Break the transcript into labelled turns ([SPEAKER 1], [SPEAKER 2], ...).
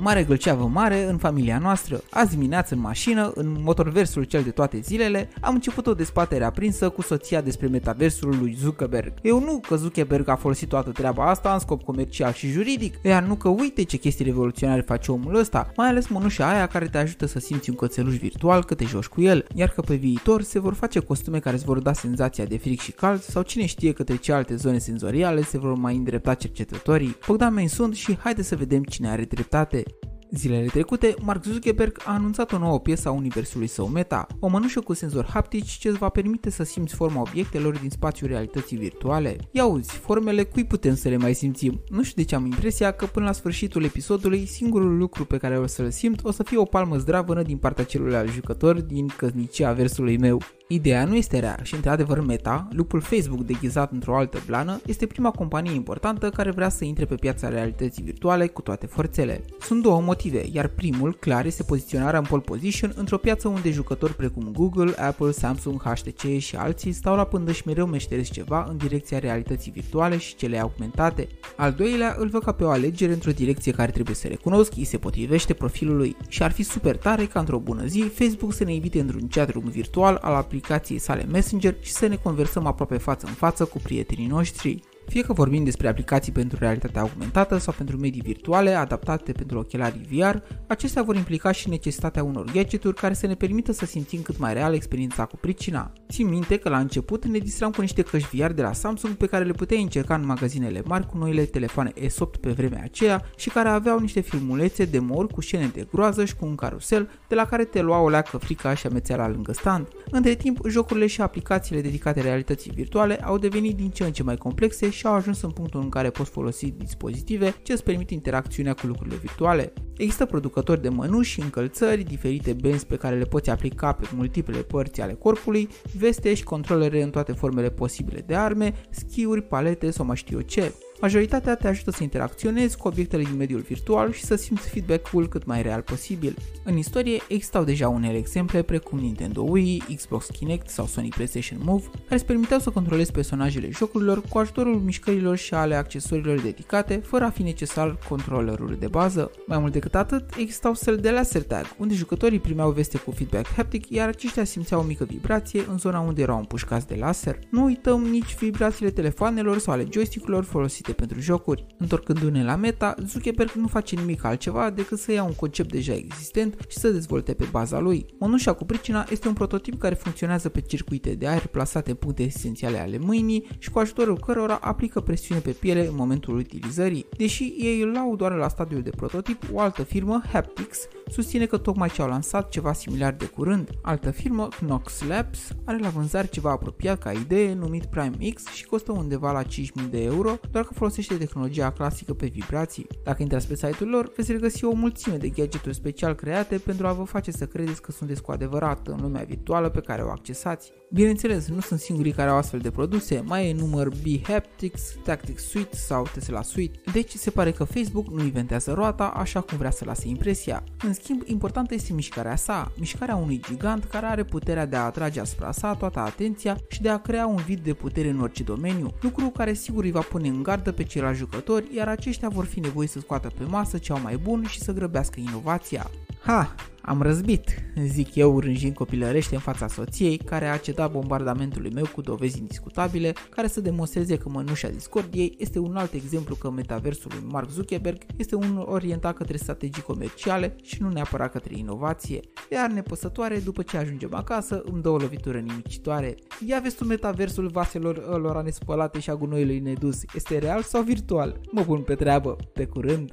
[SPEAKER 1] mare gălceavă mare în familia noastră. Azi dimineață în mașină, în motorversul cel de toate zilele, am început o dezbatere aprinsă cu soția despre metaversul lui Zuckerberg. Eu nu că Zuckerberg a folosit toată treaba asta în scop comercial și juridic, iar nu că uite ce chestii revoluționare face omul ăsta, mai ales mănușa aia care te ajută să simți un cățeluș virtual că te joci cu el, iar că pe viitor se vor face costume care îți vor da senzația de fric și cald sau cine știe către ce alte zone senzoriale se vor mai îndrepta cercetătorii. Bogdan Main sunt și haide să vedem cine are dreptate. Zilele trecute, Mark Zuckerberg a anunțat o nouă piesă a universului său Meta, o mănușă cu senzor haptici ce îți va permite să simți forma obiectelor din spațiul realității virtuale. Ia uzi, formele cui putem să le mai simțim? Nu știu de ce am impresia că până la sfârșitul episodului, singurul lucru pe care o să-l simt o să fie o palmă zdravănă din partea celuilalt jucător din căznicia versului meu. Ideea nu este rea și într-adevăr Meta, lupul Facebook deghizat într-o altă plană, este prima companie importantă care vrea să intre pe piața realității virtuale cu toate forțele. Sunt două motive, iar primul clar este poziționarea în pole position într-o piață unde jucători precum Google, Apple, Samsung, HTC și alții stau la pândă și mereu meșteresc ceva în direcția realității virtuale și cele augmentate. Al doilea îl văd ca pe o alegere într-o direcție care trebuie să recunosc, îi se potrivește profilului și ar fi super tare ca într-o bună zi Facebook să ne invite într-un chat room virtual al aplicației aplicației sale Messenger și să ne conversăm aproape față în față cu prietenii noștri. Fie că vorbim despre aplicații pentru realitatea augmentată sau pentru medii virtuale adaptate pentru ochelarii VR, acestea vor implica și necesitatea unor gadgeturi care să ne permită să simțim cât mai real experiența cu pricina. Țin minte că la început ne distram cu niște căști VR de la Samsung pe care le puteai încerca în magazinele mari cu noile telefoane S8 pe vremea aceea și care aveau niște filmulețe de mor cu scene de groază și cu un carusel de la care te lua o leacă frica și amețeala lângă stand. Între timp, jocurile și aplicațiile dedicate realității virtuale au devenit din ce în ce mai complexe și au ajuns în punctul în care poți folosi dispozitive ce îți permit interacțiunea cu lucrurile virtuale. Există producători de mănuși, încălțări, diferite benzi pe care le poți aplica pe multiple părți ale corpului, veste și controlere în toate formele posibile de arme, schiuri, palete sau mai știu eu ce. Majoritatea te ajută să interacționezi cu obiectele din mediul virtual și să simți feedback-ul cât mai real posibil. În istorie existau deja unele exemple precum Nintendo Wii, Xbox Kinect sau Sony PlayStation Move, care îți permiteau să controlezi personajele jocurilor cu ajutorul mișcărilor și ale accesorilor dedicate, fără a fi necesar controllerul de bază. Mai mult decât atât, existau săli de laser tag, unde jucătorii primeau veste cu feedback haptic, iar aceștia simțeau o mică vibrație în zona unde erau împușcați de laser. Nu uităm nici vibrațiile telefoanelor sau ale joystick-urilor folosite folosite pentru jocuri. Întorcându-ne la meta, Zuckerberg nu face nimic altceva decât să ia un concept deja existent și să dezvolte pe baza lui. Monușa cu pricina este un prototip care funcționează pe circuite de aer plasate în puncte esențiale ale mâinii și cu ajutorul cărora aplică presiune pe piele în momentul utilizării. Deși ei îl au doar la stadiul de prototip, o altă firmă, Haptics, susține că tocmai ce au lansat ceva similar de curând. Altă firmă, Knox Labs, are la vânzare ceva apropiat ca idee numit Prime X și costă undeva la 5000 de euro, doar că folosește tehnologia clasică pe vibrații. Dacă intrați pe site-ul lor, veți regăsi o mulțime de gadgeturi special create pentru a vă face să credeți că sunteți cu adevărat în lumea virtuală pe care o accesați. Bineînțeles, nu sunt singurii care au astfel de produse, mai e număr B-Haptics, Tactics Suite sau Tesla Suite, deci se pare că Facebook nu inventează roata așa cum vrea să lase impresia. În schimb, importantă este mișcarea sa, mișcarea unui gigant care are puterea de a atrage asupra sa toată atenția și de a crea un vid de putere în orice domeniu, lucru care sigur îi va pune în gardă pe ceilalți jucători, iar aceștia vor fi nevoiți să scoată pe masă ce au mai bun și să grăbească inovația. Ha, am răzbit, zic eu rânjind copilărește în fața soției, care a cedat bombardamentului meu cu dovezi indiscutabile, care să demonstreze că mănușa discordiei este un alt exemplu că metaversul lui Mark Zuckerberg este unul orientat către strategii comerciale și nu neapărat către inovație. Iar nepăsătoare, după ce ajungem acasă, îmi dă o lovitură nimicitoare. Ia vezi tu metaversul vaselor lor nespălate și a gunoiului nedus. Este real sau virtual? Mă pun pe treabă. Pe curând!